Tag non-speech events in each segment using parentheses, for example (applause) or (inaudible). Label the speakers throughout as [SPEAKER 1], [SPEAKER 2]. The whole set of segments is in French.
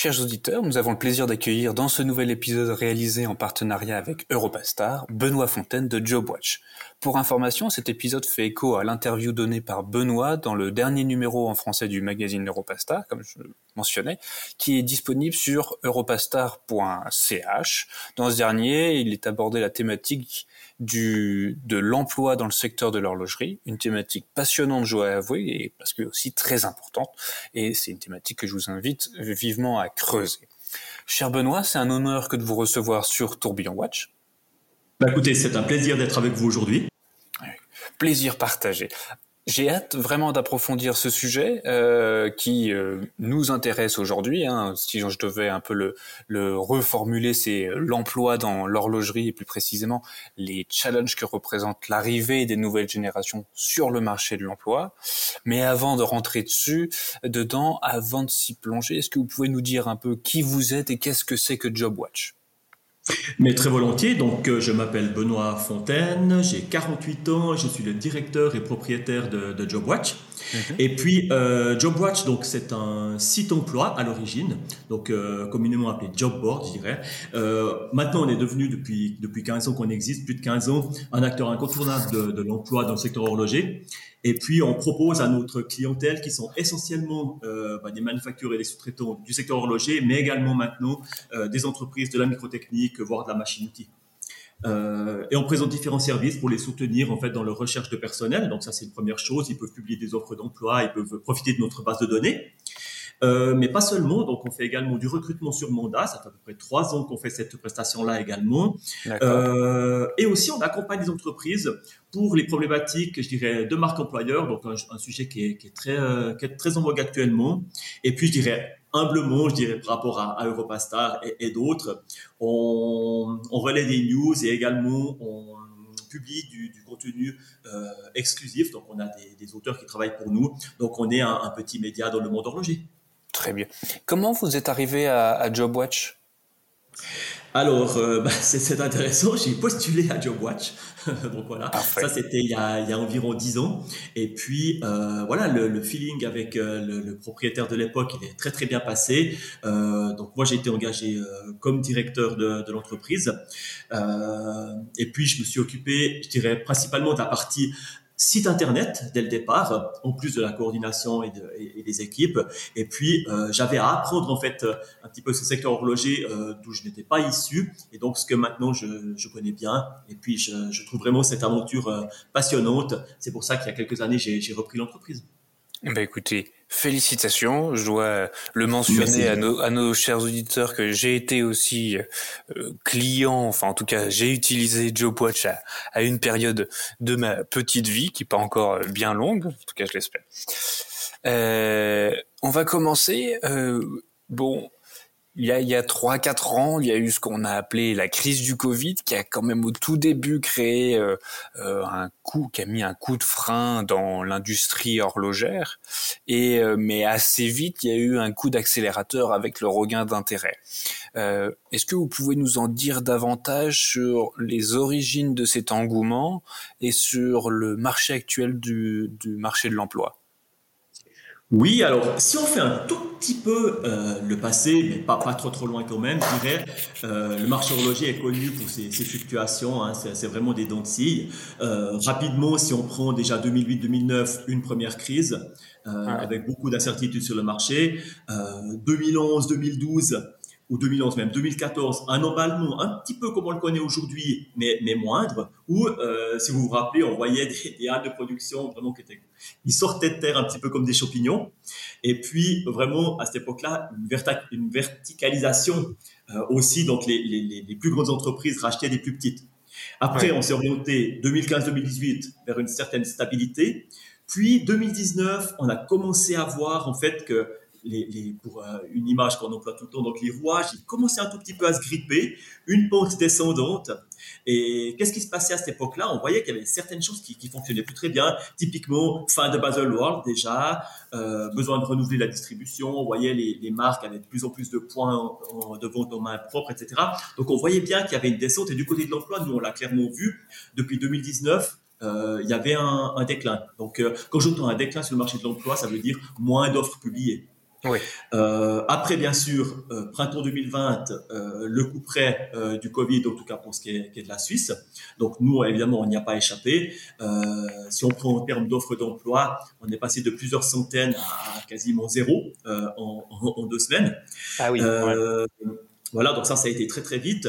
[SPEAKER 1] Chers auditeurs, nous avons le plaisir d'accueillir dans ce nouvel épisode réalisé en partenariat avec Europastar, Benoît Fontaine de JobWatch. Pour information, cet épisode fait écho à l'interview donnée par Benoît dans le dernier numéro en français du magazine Europastar, comme je le mentionnais, qui est disponible sur europastar.ch. Dans ce dernier, il est abordé la thématique du, de l'emploi dans le secteur de l'horlogerie, une thématique passionnante, je dois avouer, et parce que aussi très importante. Et c'est une thématique que je vous invite vivement à creuser. Cher Benoît, c'est un honneur que de vous recevoir sur Tourbillon Watch.
[SPEAKER 2] Bah écoutez, c'est un plaisir d'être avec vous aujourd'hui.
[SPEAKER 1] Plaisir partagé. J'ai hâte vraiment d'approfondir ce sujet euh, qui euh, nous intéresse aujourd'hui. Hein. Si je devais un peu le, le reformuler, c'est l'emploi dans l'horlogerie et plus précisément les challenges que représente l'arrivée des nouvelles générations sur le marché de l'emploi. Mais avant de rentrer dessus, dedans, avant de s'y plonger, est-ce que vous pouvez nous dire un peu qui vous êtes et qu'est-ce que c'est que JobWatch?
[SPEAKER 2] Mais très volontiers. Donc, euh, je m'appelle Benoît Fontaine, j'ai 48 ans, je suis le directeur et propriétaire de, JobWatch. Mhm. Et puis, euh, JobWatch, donc c'est un site emploi à l'origine, donc euh, communément appelé Job Board, je dirais. maintenant, on est devenu depuis depuis 15 ans qu'on existe, plus de 15 ans, un acteur incontournable de, l'emploi dans le secteur horloger. Et puis, on propose à notre clientèle, qui sont essentiellement euh, bah, des manufacturiers et des sous-traitants du secteur horloger, mais également maintenant euh, des entreprises de la microtechnique, voire de la machine-outil. Euh, et on présente différents services pour les soutenir en fait dans leur recherche de personnel. Donc ça c'est une première chose. Ils peuvent publier des offres d'emploi, ils peuvent profiter de notre base de données. Euh, mais pas seulement, donc on fait également du recrutement sur mandat, ça fait à peu près trois ans qu'on fait cette prestation-là également. Euh, et aussi on accompagne les entreprises pour les problématiques, je dirais, de marque employeur, donc un, sujet qui est, qui est très, qui est très en vogue actuellement. Et puis je dirais humblement, je dirais, par rapport à, Europastar et, d'autres, on, relaie des news et également on publie du, contenu euh, exclusif. Donc, on a des, auteurs qui travaillent pour nous. Donc, on est un, petit média dans le monde horloger.
[SPEAKER 1] Très bien. Comment vous êtes arrivé à JobWatch?
[SPEAKER 2] Alors, euh, bah, (laughs) c'est intéressant. J'ai postulé à JobWatch. (laughs) Donc voilà, ça c'était il, y a, il y a environ dix ans. Et puis euh, voilà, le, le, feeling avec euh, le, le, propriétaire de l'époque, il est très très bien passé. Donc moi j'ai été engagé comme directeur de, de l'entreprise. et puis je me suis occupé, je dirais principalement de la partie site internet dès le départ, en plus de la coordination et, de, et, des équipes. Et puis euh, j'avais à apprendre en fait un petit peu ce secteur horloger euh, d'où je n'étais pas issu, et donc ce que maintenant je, je connais bien. Et puis je, je, trouve vraiment cette aventure euh, passionnante. C'est pour ça qu'il y a quelques années j'ai repris l'entreprise.
[SPEAKER 1] Ben écoutez, félicitations. Je dois le mentionner à nos, à nos, chers auditeurs que j'ai été aussi euh, client, enfin en tout cas j'ai utilisé JobWatch à, à, une période de ma petite vie qui n'est pas encore bien longue, en tout cas je l'espère. Euh, on va commencer. Euh, bon, il y a, il y a 3-4 ans, il y a eu ce qu'on a appelé la crise du Covid, qui a quand même au tout début créé euh, euh, un coup, qui a mis un coup de frein dans l'industrie horlogère. Et euh, mais assez vite, il y a eu un coup d'accélérateur avec le regain d'intérêt. Est-ce que vous pouvez nous en dire davantage sur les origines de cet engouement et sur le marché actuel du marché de l'emploi?
[SPEAKER 2] Oui, alors si on fait un tout petit peu euh, le passé, mais pas, pas trop trop loin quand même, je dirais, euh, le marché horloger est connu pour ses, ses fluctuations, hein, c'est vraiment des dents de scie. Euh, rapidement, si on prend déjà 2008-2009, une première crise, euh, ouais. avec beaucoup d'incertitudes sur le marché. 2011-2012, ou 2011 même, 2014, un emballement un petit peu comme on le connaît aujourd'hui, mais, mais moindre, où, euh, si vous vous rappelez, on voyait des, des halles de production vraiment qui étaient, ils sortaient de terre un petit peu comme des champignons. Et puis, vraiment, à cette époque-là, une, une, verticalisation euh, aussi, donc les, les, les, plus grandes entreprises rachetaient des plus petites. Après, ouais. on s'est orienté 2015-2018 vers une certaine stabilité. Puis 2019, on a commencé à voir en fait que pour euh, une image qu'on emploie tout le temps, donc les rouages, ils commençaient un tout petit peu à se gripper, une pente descendante. Et qu'est-ce qui se passait à cette époque-là? On voyait qu'il y avait certaines choses qui, qui fonctionnaient plus très bien. Typiquement, fin de Basel World déjà, euh, besoin de renouveler la distribution. On voyait les, les, marques avaient de plus en plus de points en, en, de vente en main propre, etc. Donc on voyait bien qu'il y avait une descente. Et du côté de l'emploi, nous on l'a clairement vu depuis 2019 euh, il y avait un, un déclin. Donc, euh, quand j'entends un déclin sur le marché de l'emploi, ça veut dire moins d'offres publiées.
[SPEAKER 1] Oui.
[SPEAKER 2] Euh, après, bien sûr, euh, printemps 2020, euh, le coup près euh, du Covid, en tout cas pour ce qui est, qui est, de la Suisse. Donc nous, évidemment, on n'y a pas échappé. Euh, si on prend en termes d'offres d'emploi, on est passé de plusieurs centaines à quasiment zéro euh, en, en, en, deux semaines.
[SPEAKER 1] Ah oui. Ouais.
[SPEAKER 2] Voilà, donc ça, ça a été très très vite.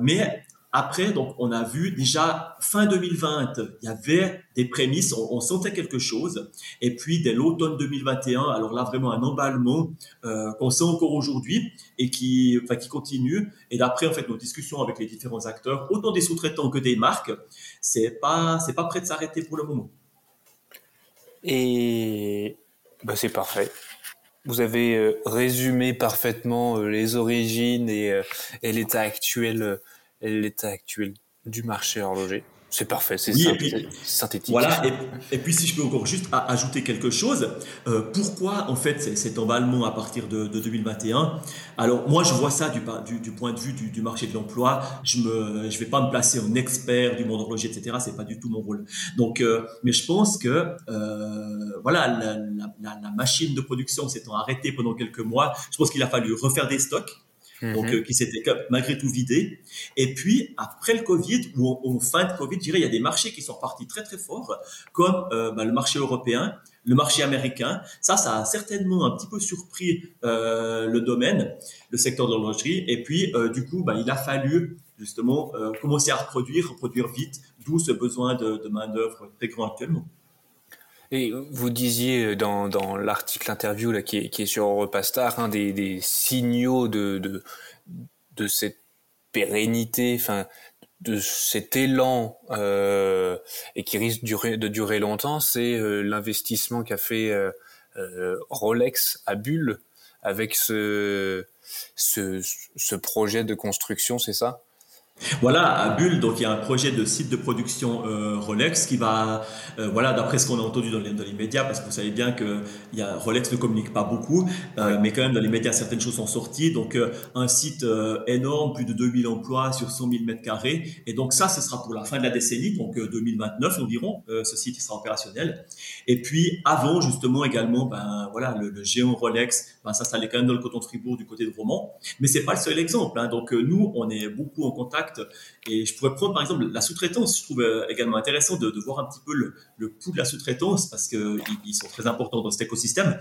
[SPEAKER 2] mais après, donc, on a vu déjà fin 2020, il y avait des prémices, on, sentait quelque chose. Et puis, dès l'automne 2021, alors là, vraiment un emballement euh, qu'on sent encore aujourd'hui et qui, continue. Et d'après, en fait, nos discussions avec les différents acteurs, autant des sous-traitants que des marques, c'est pas, c'est pas prêt de s'arrêter pour le moment.
[SPEAKER 1] Et bah, c'est parfait. Vous avez euh, résumé parfaitement euh, les origines et l'état actuel l'état actuel du marché horloger. C'est parfait, c'est
[SPEAKER 2] oui,
[SPEAKER 1] synthétique.
[SPEAKER 2] Voilà, et, et, puis si je peux encore juste ajouter quelque chose, euh, pourquoi en fait cet emballement à partir de, de, 2021 Alors moi je vois ça du, du, du point de vue du, du marché de l'emploi, je ne je vais pas me placer en expert du monde horloger, etc. C'est pas du tout mon rôle. Donc, euh, mais je pense que euh, voilà, la, la, la, machine de production s'étant arrêtée pendant quelques mois, je pense qu'il a fallu refaire des stocks donc mhm. euh, qui s'était malgré tout vidé. Et puis après le Covid ou en, fin de Covid, je dirais il y a des marchés qui sont repartis très très fort, comme euh, bah, le marché européen, le marché américain. Ça, ça a certainement un petit peu surpris euh, le domaine, le secteur de l'horlogerie. Et puis euh, du coup, bah, il a fallu justement euh, commencer à reproduire, reproduire vite, d'où ce besoin de, de main d'œuvre très grand actuellement.
[SPEAKER 1] Et vous disiez dans, dans l'article interview là, qui, est, qui est sur Europastar, hein, des, des signaux de, de, de cette pérennité, enfin de cet élan euh, et qui risque durer, de durer longtemps, c'est euh, l'investissement qu'a fait euh, euh, Rolex à Bulle avec ce, ce, ce projet de construction, c'est ça?
[SPEAKER 2] Voilà, à Bulle, donc il y a un projet de site de production euh, Rolex qui va, euh, voilà, d'après ce qu'on a entendu dans les, dans les, médias, parce que vous savez bien que il y a, Rolex ne communique pas beaucoup, euh, mais quand même dans les médias certaines choses sont sorties. Donc euh, un site euh, énorme, plus de 2000 emplois sur 100 000 mètres carrés, et donc ça, ce sera pour la fin de la décennie, donc 2029 environ, ce site sera opérationnel. Et puis avant justement également, ben voilà, le, le géant Rolex, ben ça, ça allait quand même dans le coton Fribourg du côté de Romans, mais c'est pas le seul exemple. Hein. Donc nous, on est beaucoup en contact et je pourrais prendre par exemple la sous-traitance. Je trouve euh, également intéressant de, voir un petit peu le, le coût de la sous-traitance parce qu'ils ils sont très importants dans cet écosystème.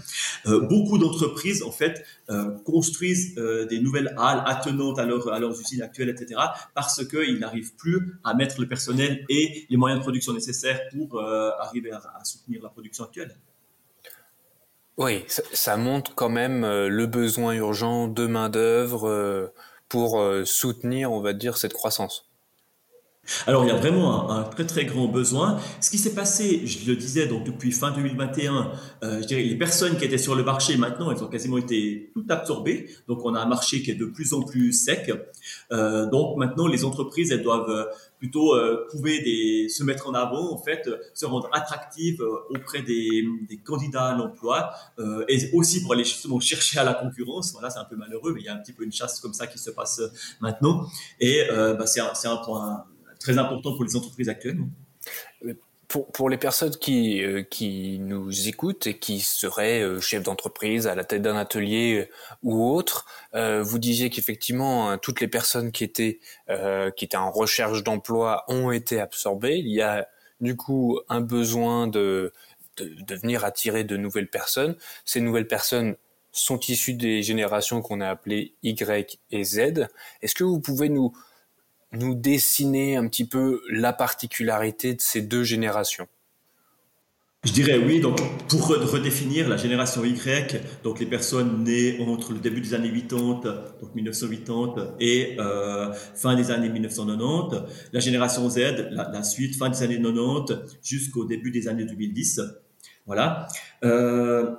[SPEAKER 2] Euh, beaucoup d'entreprises en fait euh, construisent euh, des nouvelles halles attenantes à, leur, à leurs usines actuelles, etc. parce qu'ils n'arrivent plus à mettre le personnel et les moyens de production nécessaires pour euh, arriver à, à, soutenir la production actuelle.
[SPEAKER 1] Oui, ça, montre quand même euh, le besoin urgent de main d'œuvre pour euh, soutenir, on va dire, cette croissance
[SPEAKER 2] alors il y a vraiment un, très très grand besoin. Ce qui s'est passé, je le disais, donc depuis fin 2021, euh, je dirais les personnes qui étaient sur le marché maintenant, elles ont quasiment été toutes absorbées. Donc on a un marché qui est de plus en plus sec. Euh, donc maintenant les entreprises, elles doivent plutôt euh, des, se mettre en avant, en fait, se rendre attractives euh, auprès des, des candidats à l'emploi euh, et aussi pour aller justement chercher à la concurrence. Voilà, c'est un peu malheureux, mais il y a un petit peu une chasse comme ça qui se passe maintenant. Et euh, bah, c'est un, un point très important pour les entreprises actuelles.
[SPEAKER 1] Pour, pour les personnes qui, euh, qui nous écoutent et qui seraient euh, chefs d'entreprise à la tête d'un atelier euh, ou autre, euh, vous disiez qu'effectivement hein, toutes les personnes qui étaient euh, qui étaient en recherche d'emploi ont été absorbées. Il y a du coup un besoin de, de, de venir attirer de nouvelles personnes. Ces nouvelles personnes sont issues des générations qu'on a appelées Y et Z. Est-ce que vous pouvez nous nous dessiner un petit peu la particularité de ces deux générations
[SPEAKER 2] je dirais oui. Donc, pour redéfinir la génération Y, donc les personnes nées entre le début des années 80, donc 1980, et euh, fin des années 1990. La génération Z, la, la suite, fin des années 90 jusqu'au début des années 2010. Voilà. Euh,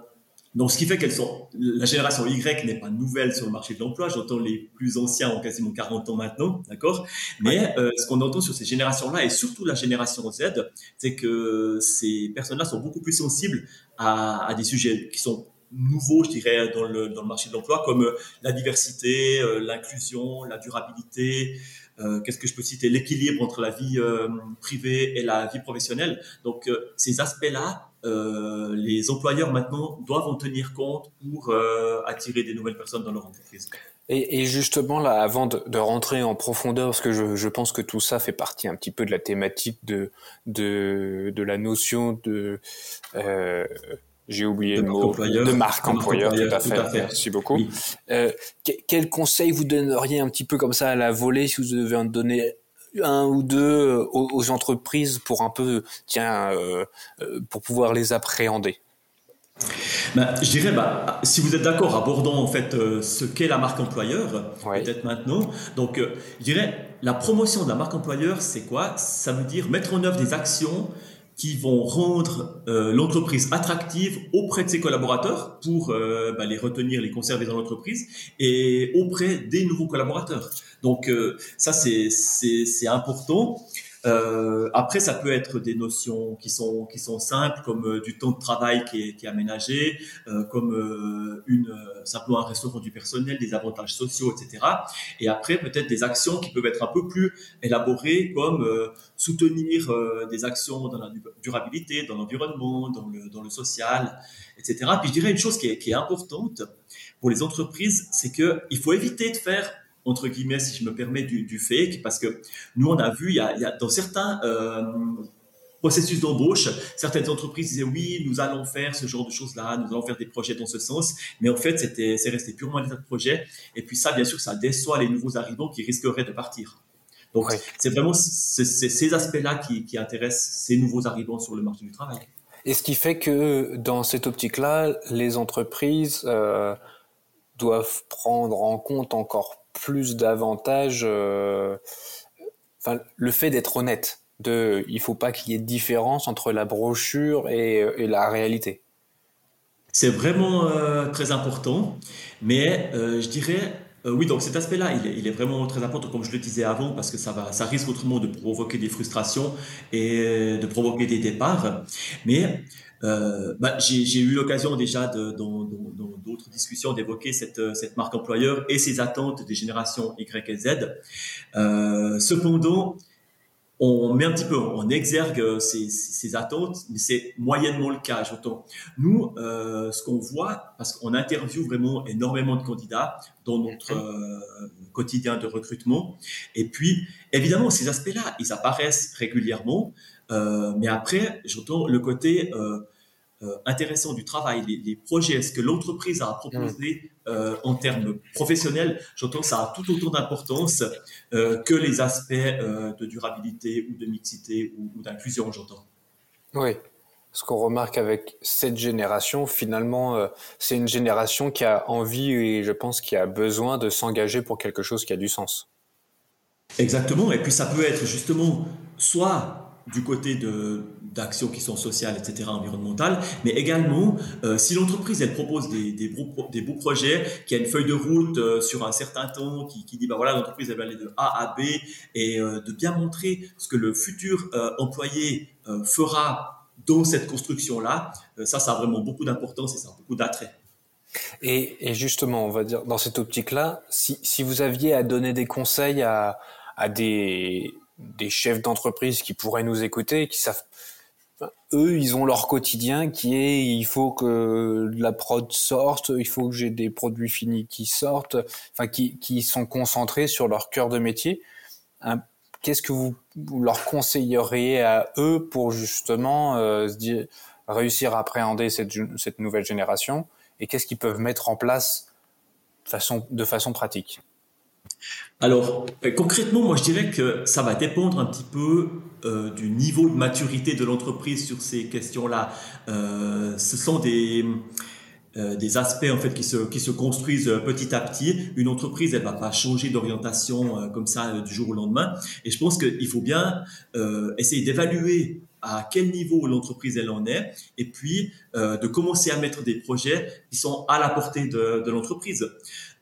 [SPEAKER 2] donc, ce qui fait qu'elles sont, la génération Y n'est pas nouvelle sur le marché de l'emploi. J'entends les plus anciens ont quasiment 40 ans maintenant, d'accord? Mais euh, ce qu'on entend sur ces générations-là et surtout la génération Z, c'est que ces personnes-là sont beaucoup plus sensibles à, à, des sujets qui sont nouveaux, je dirais, dans le, dans le marché de l'emploi, comme euh, la diversité, euh, l'inclusion, la durabilité. Euh, Qu'est-ce que je peux citer? L'équilibre entre la vie euh, privée et la vie professionnelle. Donc, ces aspects-là euh, les employeurs maintenant doivent en tenir compte pour euh, attirer des nouvelles personnes dans leur entreprise.
[SPEAKER 1] Et, justement, là, avant de, rentrer en profondeur, parce que je, pense que tout ça fait partie un petit peu de la thématique de, de, de la notion de... Euh, j'ai oublié le mot de marque employeur, tout, à fait. Merci beaucoup. Quel conseil vous donneriez un petit peu comme ça à la volée si vous devez en donner un ou deux euh, aux, entreprises pour un peu, tiens, euh, euh, pour pouvoir les appréhender.
[SPEAKER 2] Ben, je dirais, bah, si vous êtes d'accord, abordons en fait ce qu'est la marque employeur, peut-être maintenant. Donc, je dirais, la promotion de la marque employeur, c'est quoi? Ça veut dire mettre en œuvre des actions qui vont rendre euh, l'entreprise attractive auprès de ses collaborateurs pour euh, bah, les retenir, les conserver dans l'entreprise et auprès des nouveaux collaborateurs. Donc euh, ça c'est c'est important. Euh, après, ça peut être des notions qui sont qui sont simples, comme euh, du temps de travail qui est, qui est aménagé, euh, comme euh, une euh, simplement un restaurant du personnel, des avantages sociaux, etc. Et après, peut-être des actions qui peuvent être un peu plus élaborées, comme soutenir des actions dans la durabilité, dans l'environnement, dans le dans le social, etc. Puis je dirais une chose qui est, qui est importante pour les entreprises, c'est que il faut éviter de faire entre guillemets, si je me permets, du, du fake, parce que nous, on a vu, il y a, il y a dans certains euh, processus d'embauche, certaines entreprises disaient oui, nous allons faire ce genre de choses-là, nous allons faire des projets dans ce sens, mais en fait, c'était, c'est resté purement un état de projet. Et puis ça, bien sûr, ça déçoit les nouveaux arrivants qui risqueraient de partir. Donc, c'est vraiment ces aspects-là qui, qui intéressent ces nouveaux arrivants sur le marché du travail.
[SPEAKER 1] Et ce qui fait que dans cette optique-là, les entreprises euh, doivent prendre en compte encore plus d'avantages. Euh, enfin, le fait d'être honnête, de, il faut pas qu'il y ait de différence entre la brochure et, et la réalité.
[SPEAKER 2] C'est vraiment euh, très important, mais euh, je dirais oui, donc cet aspect-là, il, est vraiment très important, comme je le disais avant, parce que ça, va, ça risque autrement de provoquer des frustrations et de provoquer des départs. Mais euh, bah, j'ai eu l'occasion déjà de, dans d'autres discussions d'évoquer cette, cette marque employeur et ses attentes des générations Y et Z. Euh, cependant, on met un petit peu en exergue ces, ces attentes, mais c'est moyennement le cas, j'entends. Nous, euh, ce qu'on voit, parce qu'on interviewe vraiment énormément de candidats dans notre euh, quotidien de recrutement, et puis évidemment ces aspects-là, ils apparaissent régulièrement, euh, mais après, j'entends le côté euh, euh, intéressant du travail, les, projets, ce que l'entreprise a à proposer euh, en termes professionnels, j'entends que ça a tout autant d'importance euh, que les aspects de durabilité ou de mixité ou, d'inclusion, j'entends.
[SPEAKER 1] Oui. Ce qu'on remarque avec cette génération, finalement, c'est une génération qui a envie et je pense qui a besoin de s'engager pour quelque chose qui a du sens.
[SPEAKER 2] Exactement. Et puis ça peut être justement soit du côté d'actions qui sont sociales, etc., environnementales, mais également, euh, si l'entreprise, elle propose des, des, beaux, des beaux projets, qui a une feuille de route euh, sur un certain temps, qui, qui dit, bah voilà, l'entreprise, elle va aller de A à B, et euh, de bien montrer ce que le futur employé fera dans cette construction-là, ça, ça a vraiment beaucoup d'importance et ça a beaucoup d'attrait.
[SPEAKER 1] Et, et, justement, on va dire, dans cette optique-là, si, si vous aviez à donner des conseils à, à des des chefs d'entreprise qui pourraient nous écouter, qui savent, eux, ils ont leur quotidien qui est, il faut que la prod sorte, il faut que j'ai des produits finis qui sortent, enfin, qui, sont concentrés sur leur cœur de métier. Qu'est-ce que vous, leur conseilleriez à eux pour justement euh, réussir à appréhender cette, nouvelle génération? Et qu'est-ce qu'ils peuvent mettre en place de façon pratique?
[SPEAKER 2] Alors, euh, concrètement, moi, je dirais que ça va dépendre un petit peu euh, du niveau de maturité de l'entreprise sur ces questions-là. Euh, ce sont des, des aspects en fait qui se, qui se construisent petit à petit. Une entreprise, elle va pas changer d'orientation comme ça du jour au lendemain. Et je pense qu'il faut bien essayer d'évaluer à quel niveau l'entreprise elle en est, et puis euh, de commencer à mettre des projets qui sont à la portée de, de l'entreprise.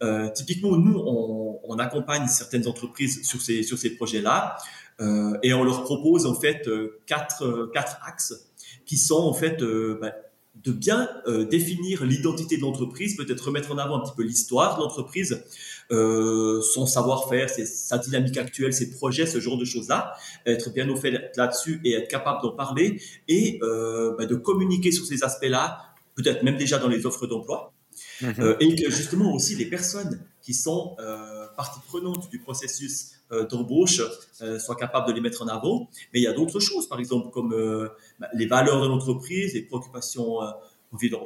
[SPEAKER 2] Euh, typiquement, nous, on, on, accompagne certaines entreprises sur ces sur ces projets-là, euh, et on leur propose en fait euh, quatre quatre axes qui sont en fait euh, bah, de bien euh, définir l'identité de l'entreprise, peut-être remettre en avant un petit peu l'histoire de l'entreprise, euh, son savoir-faire, sa dynamique actuelle, ses projets, ce genre de choses-là, être bien au fait là-dessus et être capable d'en parler et euh, bah, de communiquer sur ces aspects-là, peut-être même déjà dans les offres d'emploi, mhm. euh, et que justement aussi les personnes qui sont partie prenante du processus d'embauche euh, soient capables de les mettre en avant. Mais il y a d'autres choses, par exemple, comme euh, bah, les valeurs de l'entreprise, les préoccupations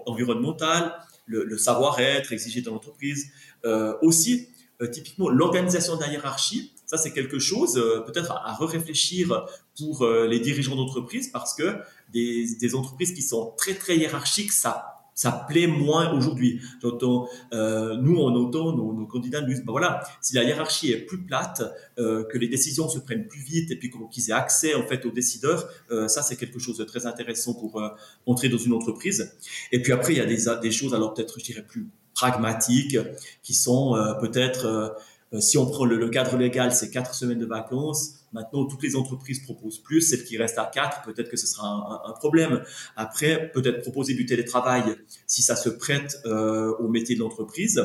[SPEAKER 2] environnementales, le, savoir-être exigé dans l'entreprise. aussi, typiquement, l'organisation de la hiérarchie. Ça, c'est quelque chose peut-être à, à réfléchir pour les dirigeants d'entreprise parce que des, entreprises qui sont très, très hiérarchiques, ça ça plaît moins aujourd'hui. J'entends, euh, nous, on entend nos, candidats nous disent, bah voilà, si la hiérarchie est plus plate, euh, que les décisions se prennent plus vite et puis qu'ils aient accès en fait aux décideurs, euh, ça c'est quelque chose de très intéressant pour euh, entrer dans une entreprise. Et puis après, il y a des choses, alors peut-être, je dirais plus pragmatiques, qui sont euh, peut-être, euh, si on prend le, cadre légal, c'est quatre semaines de vacances. Maintenant, toutes les entreprises proposent plus. Celles qui restent à 4, peut-être que ce sera un, problème. Après, peut-être proposer du télétravail si ça se prête euh, au métier de l'entreprise.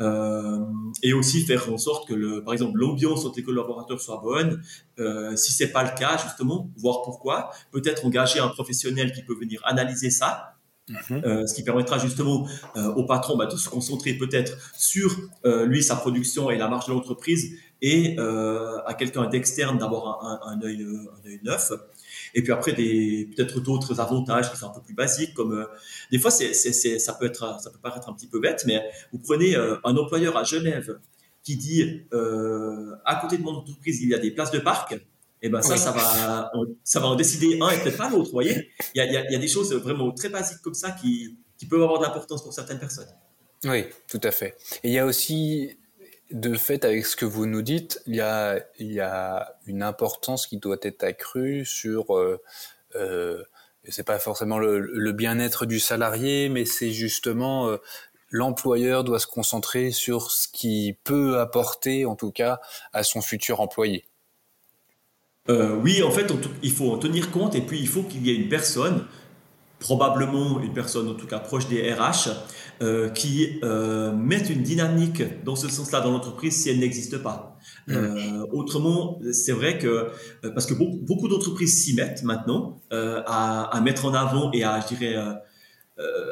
[SPEAKER 2] Euh, et aussi faire en sorte que, le, par exemple, l'ambiance entre les collaborateurs soit bonne. Euh, si c'est pas le cas, justement, voir pourquoi. Peut-être engager un professionnel qui peut venir analyser ça. Mhm. Euh, ce qui permettra justement euh, au patron bah, de se concentrer peut-être sur euh, lui, sa production et la marge de l'entreprise, et à quelqu'un d'externe d'avoir un, œil, un œil neuf. Et puis après, peut-être d'autres avantages qui sont un peu plus basiques, comme des fois, ça peut être, ça peut paraître un petit peu bête, mais vous prenez un employeur à Genève qui dit à côté de mon entreprise, il y a des places de parc. Et eh ben ça, ça va, ça va en décider un et peut-être pas l'autre. Vous voyez, il y a, il y, des choses vraiment très basiques comme ça qui, qui peuvent avoir de l'importance pour certaines personnes.
[SPEAKER 1] Oui, tout à fait. Et il y a aussi de fait, avec ce que vous nous dites, il y a, il y a une importance qui doit être accrue sur, euh, euh, c'est pas forcément le, bien-être du salarié, mais c'est justement euh, l'employeur doit se concentrer sur ce qui peut apporter, en tout cas, à son futur employé.
[SPEAKER 2] Euh, oui, en fait, il faut en tenir compte et puis il faut qu'il y ait une personne probablement une personne en tout cas proche des RH euh, qui euh, met une dynamique dans ce sens-là dans l'entreprise si elle n'existe pas. Euh, autrement, c'est vrai que parce que beaucoup, beaucoup d'entreprises s'y mettent maintenant euh, à, à, mettre en avant et à, je dirais,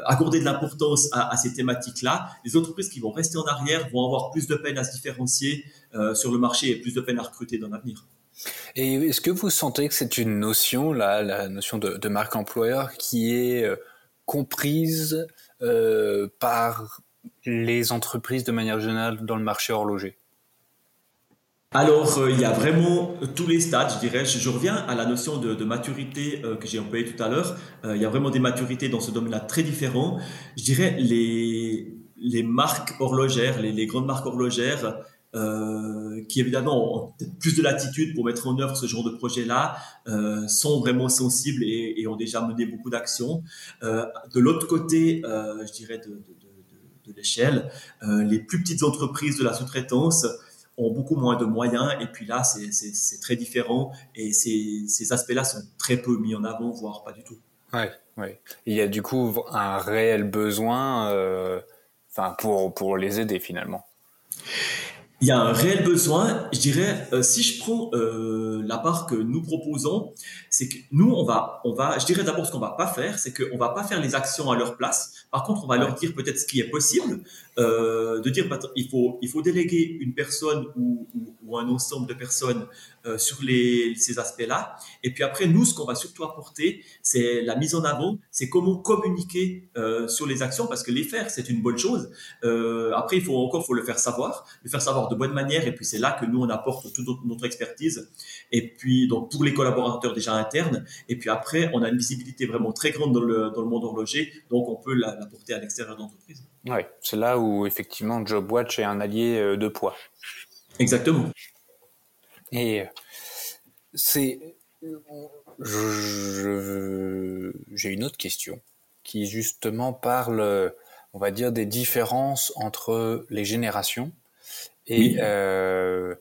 [SPEAKER 2] accorder de l'importance à, à, ces thématiques-là. Les entreprises qui vont rester en arrière vont avoir plus de peine à se différencier sur le marché et plus de peine à recruter dans l'avenir.
[SPEAKER 1] Et est-ce que vous sentez que c'est une notion, là, la notion de, marque employeur, qui est euh, comprise euh, par les entreprises de manière générale dans le marché horloger?
[SPEAKER 2] Alors, euh, il y a vraiment tous les stades, je dirais. Je, reviens à la notion de, maturité que j'ai employée tout à l'heure. Il y a vraiment des maturités dans ce domaine-là très différents. Je dirais les, les marques horlogères, les grandes marques horlogères, euh, qui évidemment ont peut-être plus de latitude pour mettre en œuvre ce genre de projet-là, euh, sont vraiment sensibles et, ont déjà mené beaucoup d'actions. Euh, de l'autre côté, je dirais, de, l'échelle, les plus petites entreprises de la sous-traitance ont beaucoup moins de moyens et puis là, c'est très différent et ces, aspects-là sont très peu mis en avant, voire pas du tout.
[SPEAKER 1] Ouais, ouais. Il y a du coup un réel besoin, enfin pour les aider finalement
[SPEAKER 2] il y a un réel besoin. Je dirais, euh, si je prends euh, la part que nous proposons, c'est que nous, on va, on va, je dirais d'abord ce qu'on va pas faire, c'est qu'on va pas faire les actions à leur place. Par contre, on va leur dire peut-être ce qui est possible, euh, de dire il faut, il faut déléguer une personne ou, un ensemble de personnes euh, sur ces aspects-là. Et puis après, nous, ce qu'on va surtout apporter, c'est la mise en avant, c'est comment communiquer euh, sur les actions, parce que les faire, c'est une bonne chose. Après, il faut encore, faut le faire savoir, le faire savoir de bonne manière. Et puis c'est là que nous, on apporte toute notre expertise. Et puis donc pour les collaborateurs déjà internes. Et puis après, on a une visibilité vraiment très grande dans le, dans le monde horloger, donc on peut l'apporter à l'extérieur de l'entreprise.
[SPEAKER 1] Oui, c'est là où effectivement JobWatch est un allié euh, de poids.
[SPEAKER 2] Exactement.
[SPEAKER 1] Et euh, c'est, j'ai une autre question qui justement parle, on va dire, des différences entre les générations et oui. euh,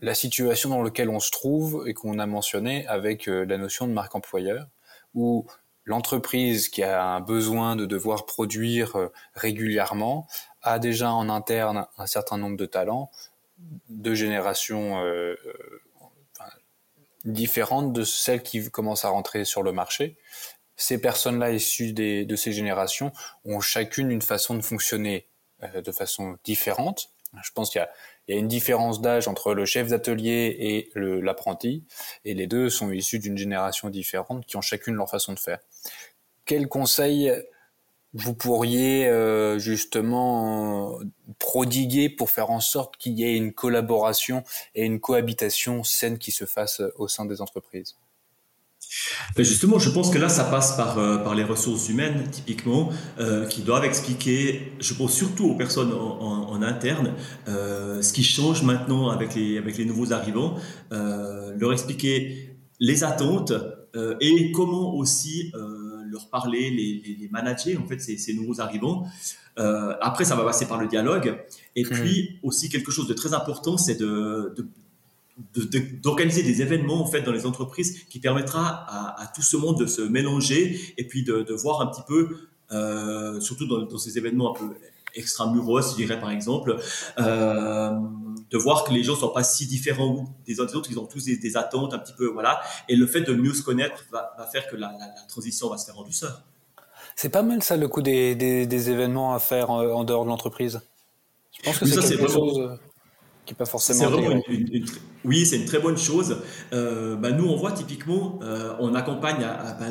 [SPEAKER 1] la situation dans laquelle on se trouve et qu'on a mentionné avec euh, la notion de marque employeur, où l'entreprise qui a un besoin de devoir produire euh, régulièrement a déjà en interne un certain nombre de talents de générations euh, enfin, différentes de celles qui commencent à rentrer sur le marché. Ces personnes-là issues de ces générations ont chacune une façon de fonctionner de façon différente. Je pense qu'il y a une différence d'âge entre le chef d'atelier et l'apprenti, et les deux sont issus d'une génération différente qui ont chacune leur façon de faire. Quel conseil vous pourriez euh, justement prodiguer pour faire en sorte qu'il y ait une collaboration et une cohabitation saine qui se fasse au sein des entreprises?
[SPEAKER 2] Ben, justement, je pense que là, ça passe par, euh, par les ressources humaines, typiquement, euh, qui doivent expliquer, je pense surtout aux personnes en, interne, euh, ce qui change maintenant avec les, avec les nouveaux arrivants, leur expliquer les attentes et comment aussi leur parler, les, les, manager, en fait, ces, ces nouveaux arrivants. après, ça va passer par le dialogue. Et mmh. puis, aussi, quelque chose de très important, c'est de, de, d'organiser des événements en fait dans les entreprises qui permettra à, tout ce monde de se mélanger et puis de, voir un petit peu, euh, surtout dans, ces événements un peu extramuros, je dirais par exemple, euh, de voir que les gens sont pas si différents des uns des autres, ils ont tous des, attentes un petit peu, voilà, et le fait de mieux se connaître va, faire que la, transition va se faire en douceur.
[SPEAKER 1] C'est pas mal ça le coup des, événements à faire en, dehors de l'entreprise? Je pense que c'est quelque chose qui pas forcément.
[SPEAKER 2] oui, c'est une très bonne chose. Euh, bah, nous, on voit typiquement, euh, on accompagne bah,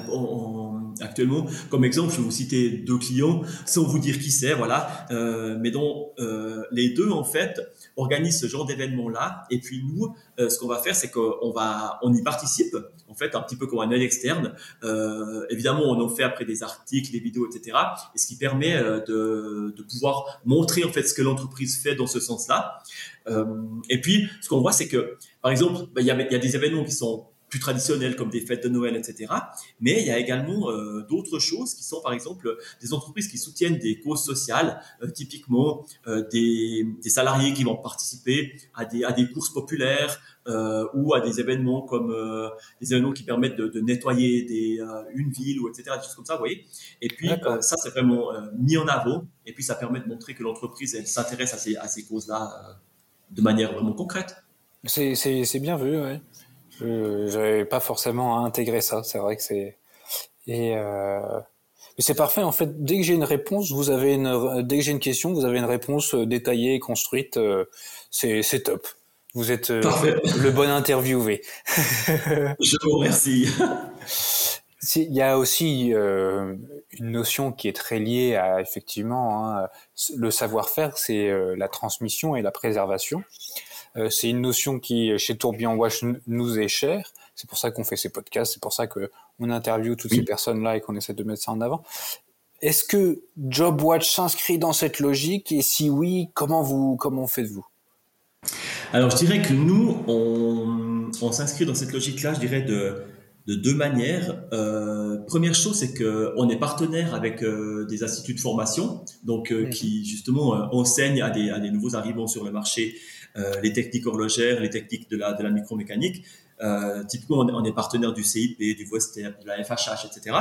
[SPEAKER 2] actuellement, comme exemple, je vais vous citer deux clients, sans vous dire qui c'est, voilà, euh, mais dont les deux, en fait, organisent ce genre d'événement-là. Et puis nous, ce qu'on va faire, c'est qu'on va, on y participe, en fait, un petit peu comme un œil externe. évidemment, on en fait après des articles, des vidéos, etc. Et ce qui permet de, de pouvoir montrer, en fait, ce que l'entreprise fait dans ce sens-là. Euh, et puis, ce qu'on voit, c'est que, par exemple, bah, il y, a, des événements qui sont plus traditionnels comme des fêtes de Noël, etc. Mais il y a également euh, d'autres choses qui sont, par exemple, des entreprises qui soutiennent des causes sociales, euh, typiquement euh, des, salariés qui vont participer à des courses populaires euh, ou à des événements comme des événements qui permettent de, de nettoyer des, une ville ou etc. Des choses comme ça, vous voyez. Et puis ça, c'est vraiment mis en avant. Et puis ça permet de montrer que l'entreprise elle s'intéresse à ces, à ces causes-là de manière vraiment concrète.
[SPEAKER 1] C'est bien vu, ouais. Je n'avais pas forcément à intégrer ça. C'est vrai que c'est et euh... mais c'est parfait en fait. Dès que j'ai une réponse, vous avez une dès que j'ai une question, vous avez une réponse euh, détaillée, construite. Euh, c'est c'est top. Vous êtes euh, le bon interviewé. (laughs)
[SPEAKER 2] Je vous remercie.
[SPEAKER 1] Il y a aussi euh, une notion qui est très liée à effectivement hein, le savoir-faire, c'est euh, la transmission et la préservation. Euh, c'est une notion qui chez Tourbillon Wash nous est chère. C'est pour ça qu'on fait ces podcasts, c'est pour ça que on interviewe toutes ces personnes-là et qu'on essaie de mettre ça en avant. Est-ce que JobWatch s'inscrit dans cette logique? Et si oui, comment vous comment faites-vous?
[SPEAKER 2] Alors je dirais que nous on, on s'inscrit dans cette logique-là, je dirais de de deux manières. Euh, première chose, c'est que on est partenaire avec euh, des instituts de formation, donc euh, qui justement enseignent à des, à des nouveaux arrivants sur le marché les techniques horlogères, les techniques de la, de la micromécanique. Typiquement, on est partenaire du CIP, du VOSTEP, de la FHH, etc.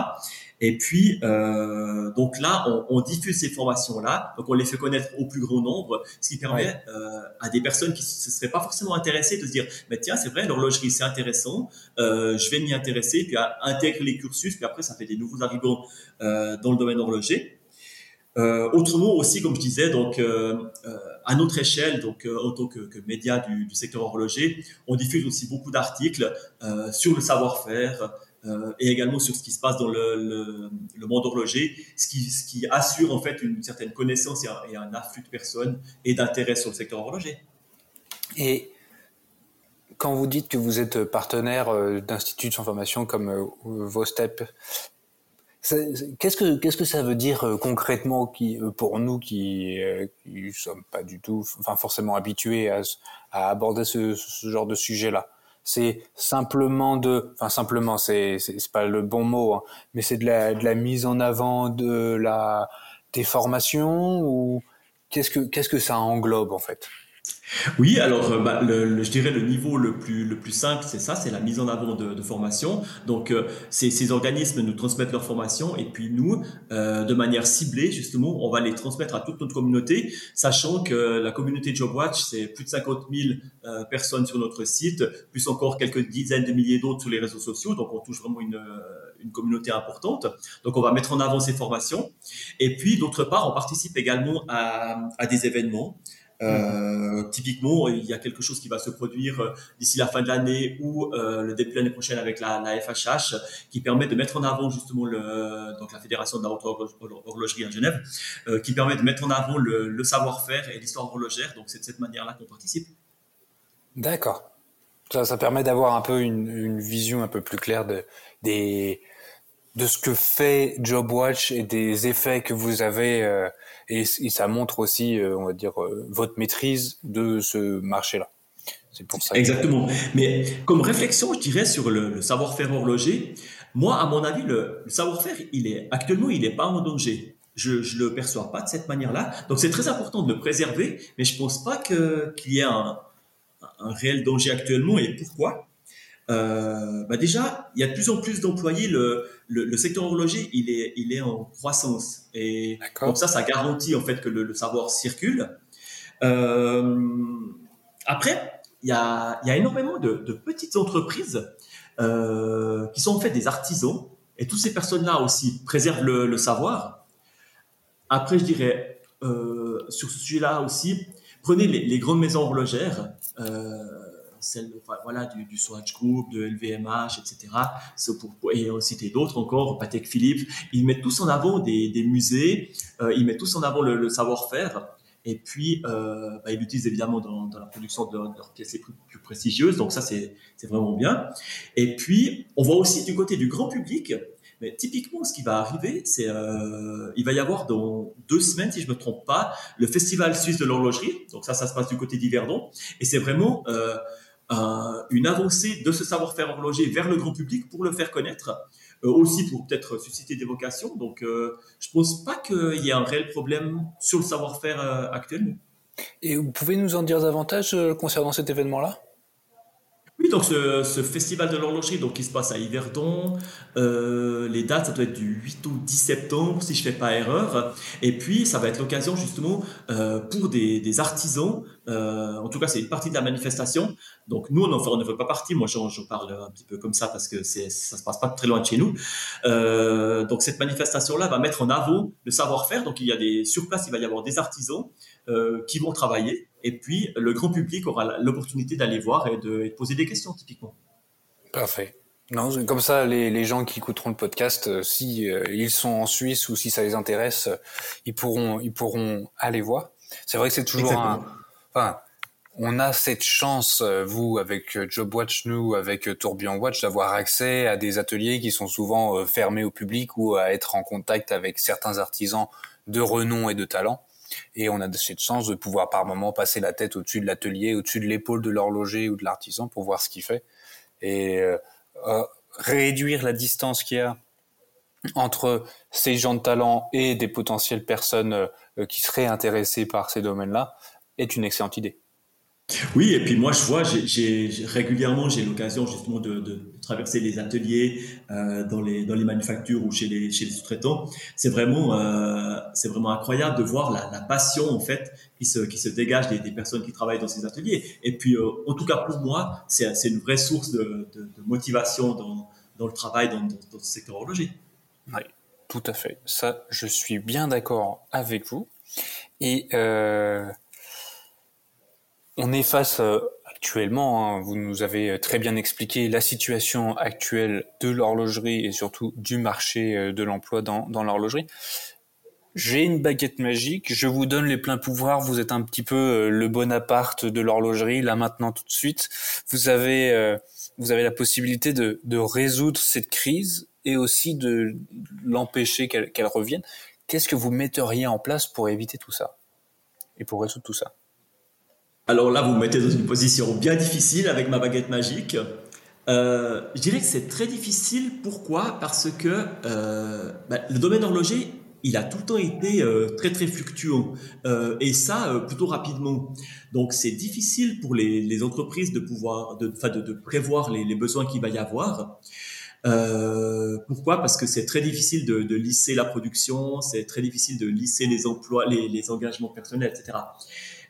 [SPEAKER 2] Et puis, euh, donc là, on, on, diffuse ces formations-là, donc on les fait connaître au plus grand nombre, ce qui permet euh, à des personnes qui ne se seraient pas forcément intéressées de se dire, mais tiens, c'est vrai, l'horlogerie, c'est intéressant, euh, je vais m'y intéresser, puis à intégrer les cursus, puis après, ça fait des nouveaux arrivants euh, dans le domaine horloger. Euh, autrement aussi, comme je disais, donc euh, euh, à notre échelle, donc en tant que, que média du, du, secteur horloger, on diffuse aussi beaucoup d'articles sur le savoir-faire et également sur ce qui se passe dans le, monde horloger, ce qui, ce qui assure en fait une certaine connaissance et un, afflux de personnes et d'intérêt sur le secteur horloger.
[SPEAKER 1] Et quand vous dites que vous êtes partenaire d'instituts de formation comme Vostep Qu'est-ce que ça veut dire euh, concrètement euh, pour nous qui euh, qui sommes pas du tout enfin forcément habitués à, aborder ce, genre de sujet là c'est simplement de enfin simplement c'est c'est pas le bon mot hein, mais c'est de la de la mise en avant de la des formations ou qu'est-ce que qu'est-ce que ça englobe en fait?
[SPEAKER 2] Oui, alors euh, bah, le, je dirais le niveau le plus, le plus simple, c'est ça, c'est la mise en avant de, de formation. Donc euh, ces, ces, organismes nous transmettent leur formation et puis nous, euh, de manière ciblée, justement, on va les transmettre à toute notre communauté, sachant que la communauté JobWatch, c'est plus de 50 000 euh, personnes sur notre site, plus encore quelques dizaines de milliers d'autres sur les réseaux sociaux. Donc on touche vraiment une, euh, une communauté importante. Donc on va mettre en avant ces formations. Et puis d'autre part, on participe également à, à des événements. Euh, typiquement, il y a quelque chose qui va se produire euh, d'ici la fin de l'année ou euh, le début de l'année prochaine avec la, FHH, qui permet de mettre en avant justement donc la fédération de la horlogerie à Genève, qui permet de mettre en avant le, savoir-faire et l'histoire horlogère. Donc c'est de cette manière-là qu'on participe.
[SPEAKER 1] D'accord. Ça, permet d'avoir un peu une, vision un peu plus claire de ce que fait JobWatch et des effets que vous avez et, ça montre aussi, euh, on va dire, euh, votre maîtrise de ce marché-là.
[SPEAKER 2] C'est pour ça. Exactement. Mais comme réflexion, je dirais sur le, savoir-faire horloger, moi, à mon avis, le, savoir-faire, il est actuellement, il n'est pas en danger. Je ne le perçois pas de cette manière-là. Donc, c'est très important de le préserver, mais je pense pas qu'il y ait un, réel danger actuellement. Et pourquoi? Euh, bah déjà, il y a de plus en plus d'employés. Le, le, secteur horloger, il est, il est en croissance. Et donc ça, ça garantit en fait que le, le savoir circule. Euh, après, il y a, y a énormément de, de petites entreprises euh, qui sont en fait des artisans. Et toutes ces personnes-là aussi préservent le, le, savoir. Après, je dirais, euh, sur ce sujet-là aussi, prenez les, les grandes maisons horlogères. Euh, celle voilà, du, du, Swatch Group, de LVMH, etc. Pour, et on citer d'autres encore, Patek Philippe. Ils mettent tous en avant des, des musées, euh, ils mettent tous en avant le, le savoir-faire. Et puis, euh, bah, ils l'utilisent évidemment dans, dans, la production de, leurs pièces les plus, prestigieuses. Donc ça, c'est vraiment bien. Et puis, on voit aussi du côté du grand public, mais typiquement, ce qui va arriver, c'est euh, il va y avoir dans deux semaines, si je me trompe pas, le Festival suisse de l'horlogerie. Donc ça, ça se passe du côté d'Yverdon. Et c'est vraiment euh, euh, une avancée de ce savoir-faire horloger vers le grand public pour le faire connaître, euh, aussi pour peut-être susciter des vocations. Donc, euh, je pense pas qu'il y ait un réel problème sur le savoir-faire euh, actuellement.
[SPEAKER 1] Et vous pouvez nous en dire davantage concernant cet événement-là?
[SPEAKER 2] Oui, donc ce, ce, festival de l'horlogerie, donc qui se passe à Yverdon, euh, les dates, ça doit être du 8 au 10 septembre, si je fais pas erreur. Et puis, ça va être l'occasion justement euh, pour des, des artisans, euh, en tout cas, c'est une partie de la manifestation. Donc nous, on ne fait pas partie. Moi, j'en parle un petit peu comme ça parce que c'est, ça se passe pas très loin de chez nous. Euh, donc cette manifestation-là va mettre en avant le savoir-faire. Donc il y a des sur place, il va y avoir des artisans euh, qui vont travailler et puis, le grand public aura l'opportunité d'aller voir et de, et de, poser des questions, typiquement.
[SPEAKER 1] Parfait. Non, comme ça, les, les gens qui écouteront le podcast, euh, si euh, ils sont en Suisse ou si ça les intéresse, euh, ils pourront, ils pourront aller voir. C'est vrai que c'est toujours Exactement. un. Enfin, on a cette chance, euh, vous, avec euh, JobWatch, nous, avec Tourbillon Watch, d'avoir accès à des ateliers qui sont souvent fermés au public ou à être en contact avec certains artisans de renom et de talent. Et on a cette chance de pouvoir par moment passer la tête au-dessus de l'atelier, au-dessus de l'épaule de l'horloger ou de l'artisan pour voir ce qu'il fait. Et euh, euh, réduire la distance qu'il y a entre ces gens de talent et des potentielles personnes euh, qui seraient intéressées par ces domaines-là est une excellente idée.
[SPEAKER 2] Oui, et puis moi je vois, j'ai régulièrement j'ai l'occasion justement de, de, traverser les ateliers euh, dans les dans les manufactures ou chez les chez les sous-traitants. C'est vraiment euh, c'est vraiment incroyable de voir la, la, passion en fait qui se qui se dégage des, des, personnes qui travaillent dans ces ateliers. Et puis euh, en tout cas pour moi, c'est c'est une vraie source de, de, de, motivation dans dans le travail dans, dans, dans ce secteur horloger.
[SPEAKER 1] Oui, tout à fait. Ça, je suis bien d'accord avec vous. Et on est face euh, actuellement, hein, vous nous avez très bien expliqué la situation actuelle de l'horlogerie et surtout du marché euh, de l'emploi dans, dans l'horlogerie. J'ai une baguette magique, je vous donne les pleins pouvoirs, vous êtes un petit peu euh, le Bonaparte de l'horlogerie, là maintenant tout de suite. Vous avez, vous avez la possibilité de, de résoudre cette crise et aussi de l'empêcher qu'elle qu revienne. Qu'est-ce que vous metteriez en place pour éviter tout ça et pour résoudre tout ça?
[SPEAKER 2] Alors là, vous me mettez dans une position bien difficile avec ma baguette magique. Euh, je dirais que c'est très difficile. Pourquoi? Parce que euh, bah, le domaine horloger, il a tout le temps été très très fluctuant et ça plutôt rapidement. Donc c'est difficile pour les, entreprises de pouvoir, de, de, prévoir les, besoins qu'il va y avoir. Euh, pourquoi? Parce que c'est très difficile de, lisser la production, c'est très difficile de lisser les emplois, les, engagements personnels, etc.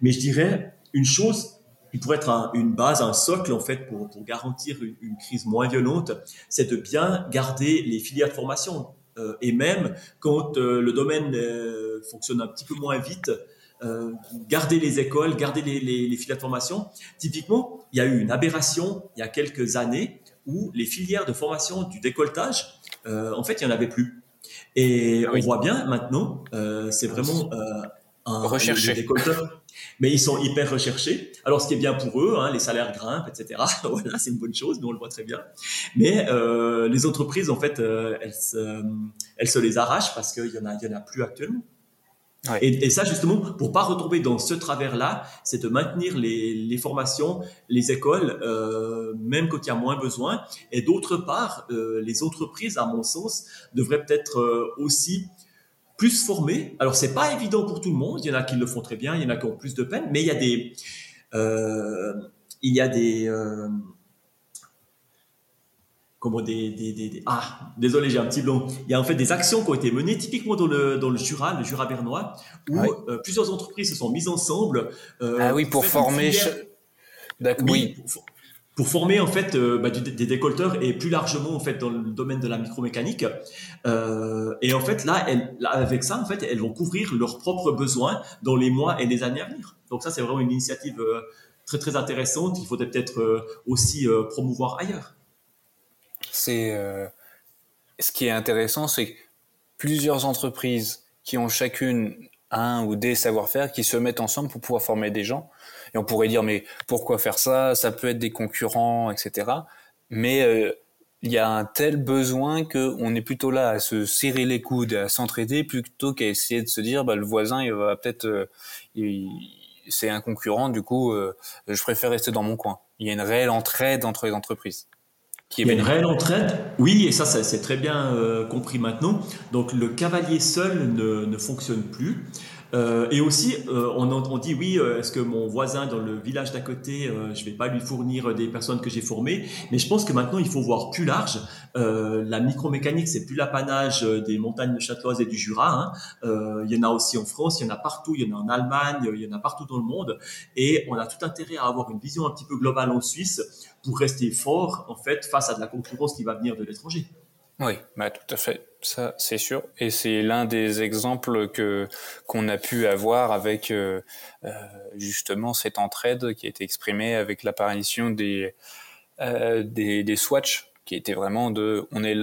[SPEAKER 2] Mais je dirais une chose qui pourrait être une base, un socle en fait pour, pour garantir une, une, crise moins violente, c'est de bien garder les filières de formation. Euh, et même quand euh, le domaine euh, fonctionne un petit peu moins vite, garder les écoles, garder les, les, les, filières de formation. Typiquement, il y a eu une aberration il y a quelques années où les filières de formation du décolletage, en fait, il n'y en avait plus. Et on voit bien maintenant, c'est vraiment un
[SPEAKER 1] recherché.
[SPEAKER 2] Mais ils sont hyper recherchés. Alors, ce qui est bien pour eux, hein, les salaires grimpent, etc. (laughs) voilà, c'est une bonne chose, nous on le voit très bien. Mais euh, les entreprises, en fait, euh, elles, se, elles se les arrachent parce qu'il y en a, il y en a plus actuellement. Ouais. Et, et, ça, justement, pour pas retomber dans ce travers-là, c'est de maintenir les, les, formations, les écoles, euh, même quand il y a moins besoin. Et d'autre part, les entreprises, à mon sens, devraient peut-être aussi plus former. Alors, c'est pas évident pour tout le monde. Il y en a qui le font très bien, il y en a qui ont plus de peine, mais il y a des, euh, il y a des comment des, des, des, ah désolé j'ai un petit blanc il y a en fait des actions qui ont été menées typiquement dans le dans le Jura le Jura bernois où ouais. euh, plusieurs entreprises se sont mises ensemble
[SPEAKER 1] euh, ah oui pour, pour former
[SPEAKER 2] d'accord oui, oui. Pour, pour, former en fait euh, bah, des décolteurs et plus largement en fait dans le domaine de la micromécanique euh, et en fait là, avec ça en fait elles vont couvrir leurs propres besoins dans les mois et les années à venir. Donc ça c'est vraiment une initiative euh, très très intéressante. Qu'il faudrait peut-être aussi promouvoir ailleurs.
[SPEAKER 1] C'est ce qui est intéressant, c'est plusieurs entreprises qui ont chacune un ou des savoir-faire qui se mettent ensemble pour pouvoir former des gens. Et on pourrait dire mais pourquoi faire ça? Ça peut être des concurrents, etc. Mais euh, il y a un tel besoin que on est plutôt là à se serrer les coudes, à s'entraider plutôt qu'à essayer de se dire bah le voisin il va peut-être euh, c'est un concurrent du coup euh, je préfère rester dans mon coin. Il y a une réelle entraide entre les entreprises.
[SPEAKER 2] Qui est Il y a une réelle entraide, oui, et ça, ça c'est très bien euh, compris maintenant. Donc le cavalier seul ne, ne fonctionne plus. Euh, et aussi, euh, on, on, dit oui, euh, est-ce que mon voisin dans le village d'à côté, je vais pas lui fournir des personnes que j'ai formées Mais je pense que maintenant, il faut voir plus large. La micromécanique, c'est plus l'apanage des montagnes de Châteloise et du Jura. Hein. il y en a aussi en France, il y en a partout, il y en a en Allemagne, il y en a partout dans le monde. Et on a tout intérêt à avoir une vision un petit peu globale en Suisse pour rester fort en fait face à de la concurrence qui va venir de l'étranger.
[SPEAKER 1] Oui, bah tout à fait, ça c'est sûr, et c'est l'un des exemples que qu'on a pu avoir avec euh, euh, justement cette entraide qui a été exprimée avec l'apparition des, euh, des des Swatch, qui était vraiment de, on est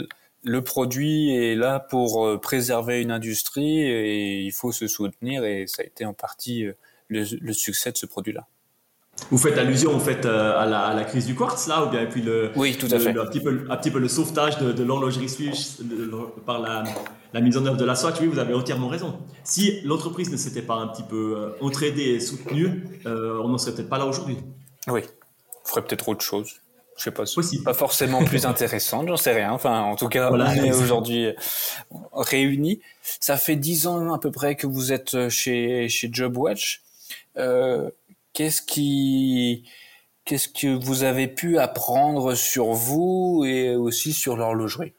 [SPEAKER 1] le produit est là pour préserver une industrie et il faut se soutenir et ça a été en partie le, le succès de ce produit-là.
[SPEAKER 2] Vous faites allusion en fait à la, à la, crise du quartz là ou bien et puis le
[SPEAKER 1] oui tout à
[SPEAKER 2] le,
[SPEAKER 1] fait.
[SPEAKER 2] le, un petit peu un petit peu le sauvetage de, de l'horlogerie suisse par la, la, mise en œuvre de la Swatch oui vous avez entièrement raison. Si l'entreprise ne s'était pas un petit peu euh, entraidée et soutenue euh, on n'en serait peut-être pas là aujourd'hui.
[SPEAKER 1] Oui. On ferait peut-être autre chose. Je sais pas. Possible. pas forcément plus intéressante j'en sais rien. Enfin en tout cas voilà, on est aujourd'hui réunis. Ça fait dix ans à peu près que vous êtes chez chez JobWatch. Euh, Qu'est-ce qui, qu'est-ce que vous avez pu apprendre sur vous et aussi sur l'horlogerie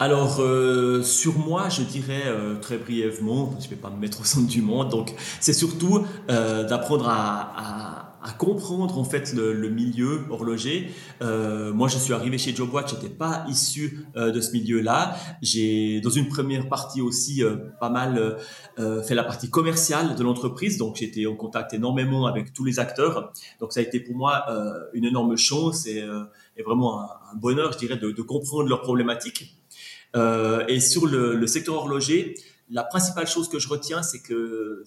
[SPEAKER 2] alors euh, sur moi, je dirais euh, très brièvement, je ne vais pas me mettre au centre du monde, donc c'est surtout euh, d'apprendre à, à, à comprendre en fait le, milieu horloger. Euh, moi, je suis arrivé chez JobWatch, j'étais pas issu euh, de ce milieu-là. J'ai dans une première partie aussi euh, pas mal fait la partie commerciale de l'entreprise, donc j'étais en contact énormément avec tous les acteurs. Donc ça a été pour moi une énorme chance et, vraiment un, bonheur, je dirais, de, de comprendre leurs problématiques. et sur le, le secteur horloger, la principale chose que je retiens, c'est que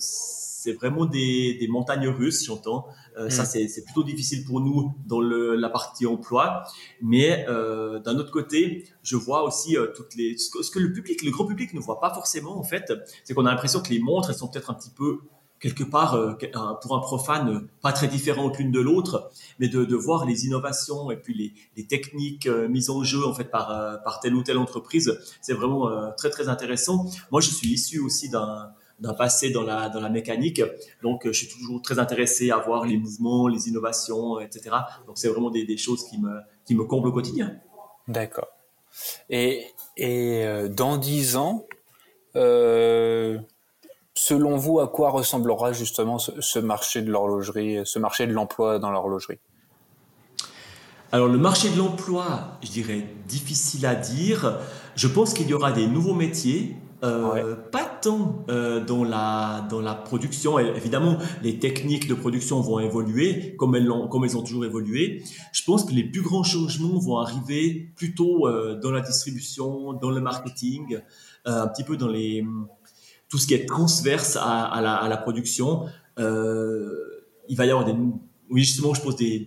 [SPEAKER 2] c'est vraiment des, des, montagnes russes, j'entends. Euh, mm. Ça, c'est plutôt difficile pour nous dans le, la partie emploi. Mais euh, d'un autre côté, je vois aussi euh, toutes les ce que, ce que, le public, le grand public ne voit pas forcément en fait, c'est qu'on a l'impression que les montres, elles sont peut-être un petit peu quelque part, pour un profane, pas très différentes l'une de l'autre, mais de, de, voir les innovations et puis les, les techniques mises en jeu en fait par, par telle ou telle entreprise, c'est vraiment très très intéressant. Moi, je suis issu aussi d'un d'un passé dans la, dans la mécanique. Donc, je suis toujours très intéressé à voir les mouvements, les innovations, etc. Donc, c'est vraiment des, des, choses qui me, qui me comblent au quotidien.
[SPEAKER 1] D'accord. Et, et dans dix ans, euh, selon vous, à quoi ressemblera justement ce, marché de l'horlogerie, ce marché de l'emploi dans l'horlogerie?
[SPEAKER 2] Alors le marché de l'emploi, je dirais difficile à dire. Je pense qu'il y aura des nouveaux métiers, euh, pas tant euh, dans, la, dans la production. évidemment, les techniques de production vont évoluer comme elles, ont, comme elles ont toujours évolué. Je pense que les plus grands changements vont arriver plutôt euh, dans la distribution, dans le marketing, un petit peu dans les tout ce qui est transverse à, la, production. Il va y avoir des, oui, justement, je pense des,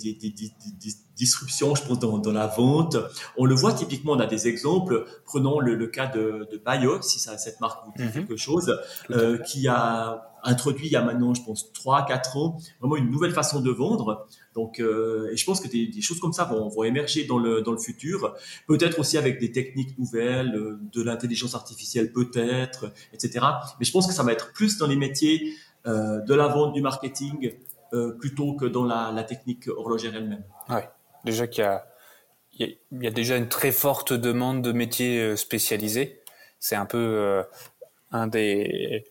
[SPEAKER 2] disruptions, je pense, dans, dans, la vente. On le voit typiquement, on a des exemples. Prenons le, le cas de, de Bayox, si ça, cette marque vous dit mhm. quelque chose, euh, qui a introduit il y a maintenant, je pense, 3 quatre ans, vraiment une nouvelle façon de vendre. Donc, euh, et je pense que des, des, choses comme ça vont, vont émerger dans le, dans le futur. Peut-être aussi avec des techniques nouvelles, euh, de l'intelligence artificielle peut-être, etc. Mais je pense que ça va être plus dans les métiers euh, de la vente, du marketing, euh, plutôt que dans la, la technique horlogère elle-même.
[SPEAKER 1] Ouais, déjà qu'il y a, il y a déjà une très forte demande de métiers euh, spécialisés. C'est un peu euh, un des,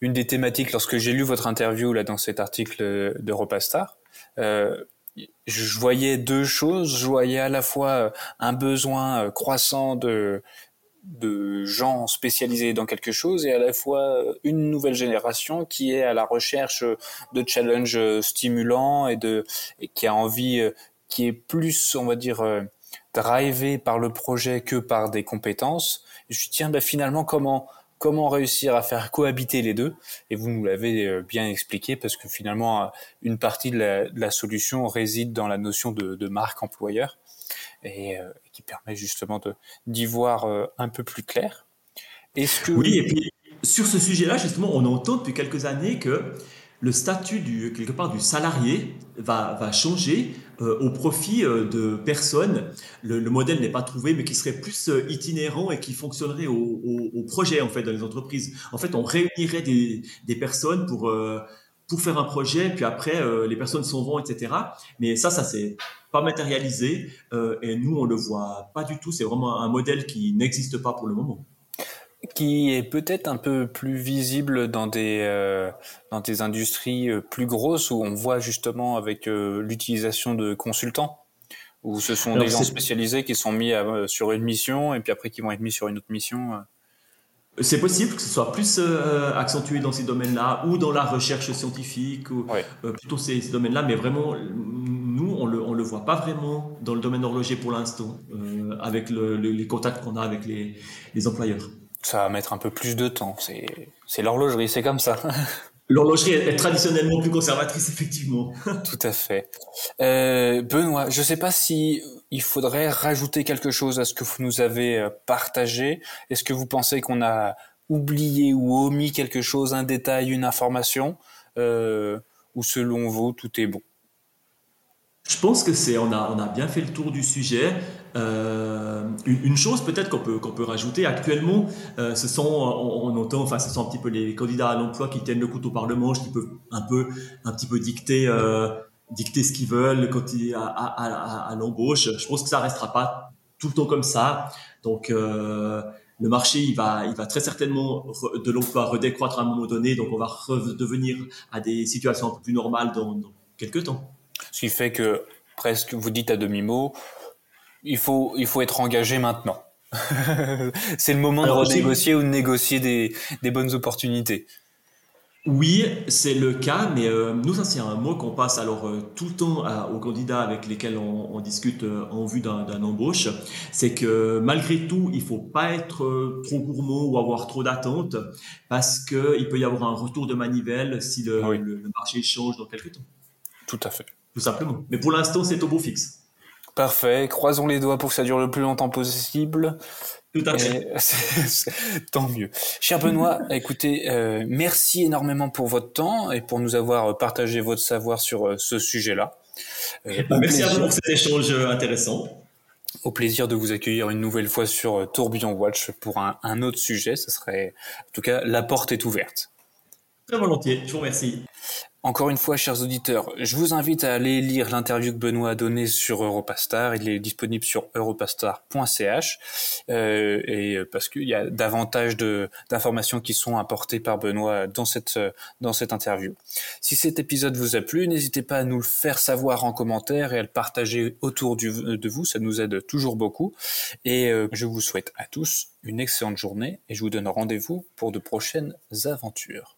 [SPEAKER 1] une des thématiques lorsque j'ai lu votre interview là dans cet article de Repastar. Euh, je voyais deux choses. Je voyais à la fois un besoin croissant de de gens spécialisés dans quelque chose et à la fois une nouvelle génération qui est à la recherche de challenges stimulants et de et qui a envie qui est plus on va dire drivé par le projet que par des compétences. Je me suis tiens bah finalement comment comment réussir à faire cohabiter les deux. Et vous nous l'avez bien expliqué parce que finalement une partie de la, solution réside dans la notion de, marque employeur et euh, qui permet justement d'y voir euh, un peu plus clair.
[SPEAKER 2] Est-ce que oui, et puis sur ce sujet-là, justement, on entend depuis quelques années que le statut du quelque part du salarié va, va changer euh, au profit de personnes. Le, modèle n'est pas trouvé, mais qui serait plus itinérant et qui fonctionnerait au, projet en fait dans les entreprises. En fait, on réunirait des, personnes pour pour faire un projet, puis après les personnes s'en vont, etc. Mais ça, ça c'est pas matérialisé euh, et nous on le voit pas du tout. C'est vraiment un modèle qui n'existe pas pour le moment.
[SPEAKER 1] Qui est peut-être un peu plus visible dans des euh, dans des industries euh, plus grosses où on voit justement avec l'utilisation de consultants où ce sont des gens spécialisés qui sont mis sur une mission et puis après qui vont être mis sur une autre mission.
[SPEAKER 2] C'est possible que ce soit plus accentué dans ces domaines-là ou dans la recherche scientifique ou plutôt ces, ces domaines-là, mais vraiment nous, on le, le voit pas vraiment dans le domaine horloger pour l'instant, euh, avec les contacts qu'on a avec les, employeurs.
[SPEAKER 1] Ça va mettre un peu plus de temps. C'est l'horlogerie, c'est comme ça. (laughs)
[SPEAKER 2] L'horlogerie est traditionnellement plus conservatrice, effectivement. (laughs)
[SPEAKER 1] Tout à fait. Euh, Benoît, je ne sais pas si il faudrait rajouter quelque chose à ce que vous nous avez euh, partagé. Est-ce que vous pensez qu'on a oublié ou omis quelque chose, un détail, une information, ou selon vous, tout est bon?
[SPEAKER 2] Je pense que c'est, on a, on a bien fait le tour du sujet. Euh, une, chose peut-être qu'on peut, qu'on peut rajouter actuellement, euh, ce sont, on, entend, enfin, ce sont un petit peu les candidats à l'emploi qui tiennent le couteau par le manche, qui peuvent un peu, un petit peu dicter, euh, dicter ce qu'ils veulent quand à, à, à, à l'embauche. Je pense que ça restera pas tout le temps comme ça. Donc, euh, le marché, il va, il va très certainement de l'emploi redécroître à un moment donné. Donc, on va redevenir à des situations un peu plus normales dans, dans quelques temps.
[SPEAKER 1] Ce qui fait que presque vous dites à demi-mot, il faut, il faut être engagé maintenant. (laughs) c'est le moment de renégocier ou de négocier des, des bonnes opportunités.
[SPEAKER 2] Oui, c'est le cas, mais euh, nous, ça c'est un mot qu'on passe alors euh, tout le temps aux candidats avec lesquels on, discute euh, en vue d'un embauche. C'est que malgré tout, il faut pas être trop gourmand ou avoir trop d'attentes parce qu'il peut y avoir un retour de manivelle si le, le marché change dans quelques temps.
[SPEAKER 1] Tout à fait
[SPEAKER 2] tout simplement. Mais pour l'instant, c'est au beau fixe.
[SPEAKER 1] Parfait. Croisons les doigts pour que ça dure le plus longtemps possible.
[SPEAKER 2] Tout à fait. (laughs)
[SPEAKER 1] tant mieux. Cher Benoît, écoutez, euh, merci énormément pour votre temps et pour nous avoir partagé votre savoir sur euh, ce sujet-là.
[SPEAKER 2] Euh, merci à vous pour cet échange intéressant.
[SPEAKER 1] Au plaisir de vous accueillir une nouvelle fois sur Tourbillon Watch pour un, un autre sujet. Ce serait, en tout cas, la porte est ouverte.
[SPEAKER 2] Très volontiers. Je vous remercie.
[SPEAKER 1] Encore une fois, chers auditeurs, je vous invite à aller lire l'interview que Benoît a donnée sur Europastar. Il est disponible sur europastar.ch euh, et parce qu'il y a davantage d'informations qui sont apportées par Benoît dans cette interview. Si cet épisode vous a plu, n'hésitez pas à nous le faire savoir en commentaire et à le partager autour de vous. Ça nous aide toujours beaucoup. Et euh, je vous souhaite à tous une excellente journée et je vous donne rendez-vous pour de prochaines aventures.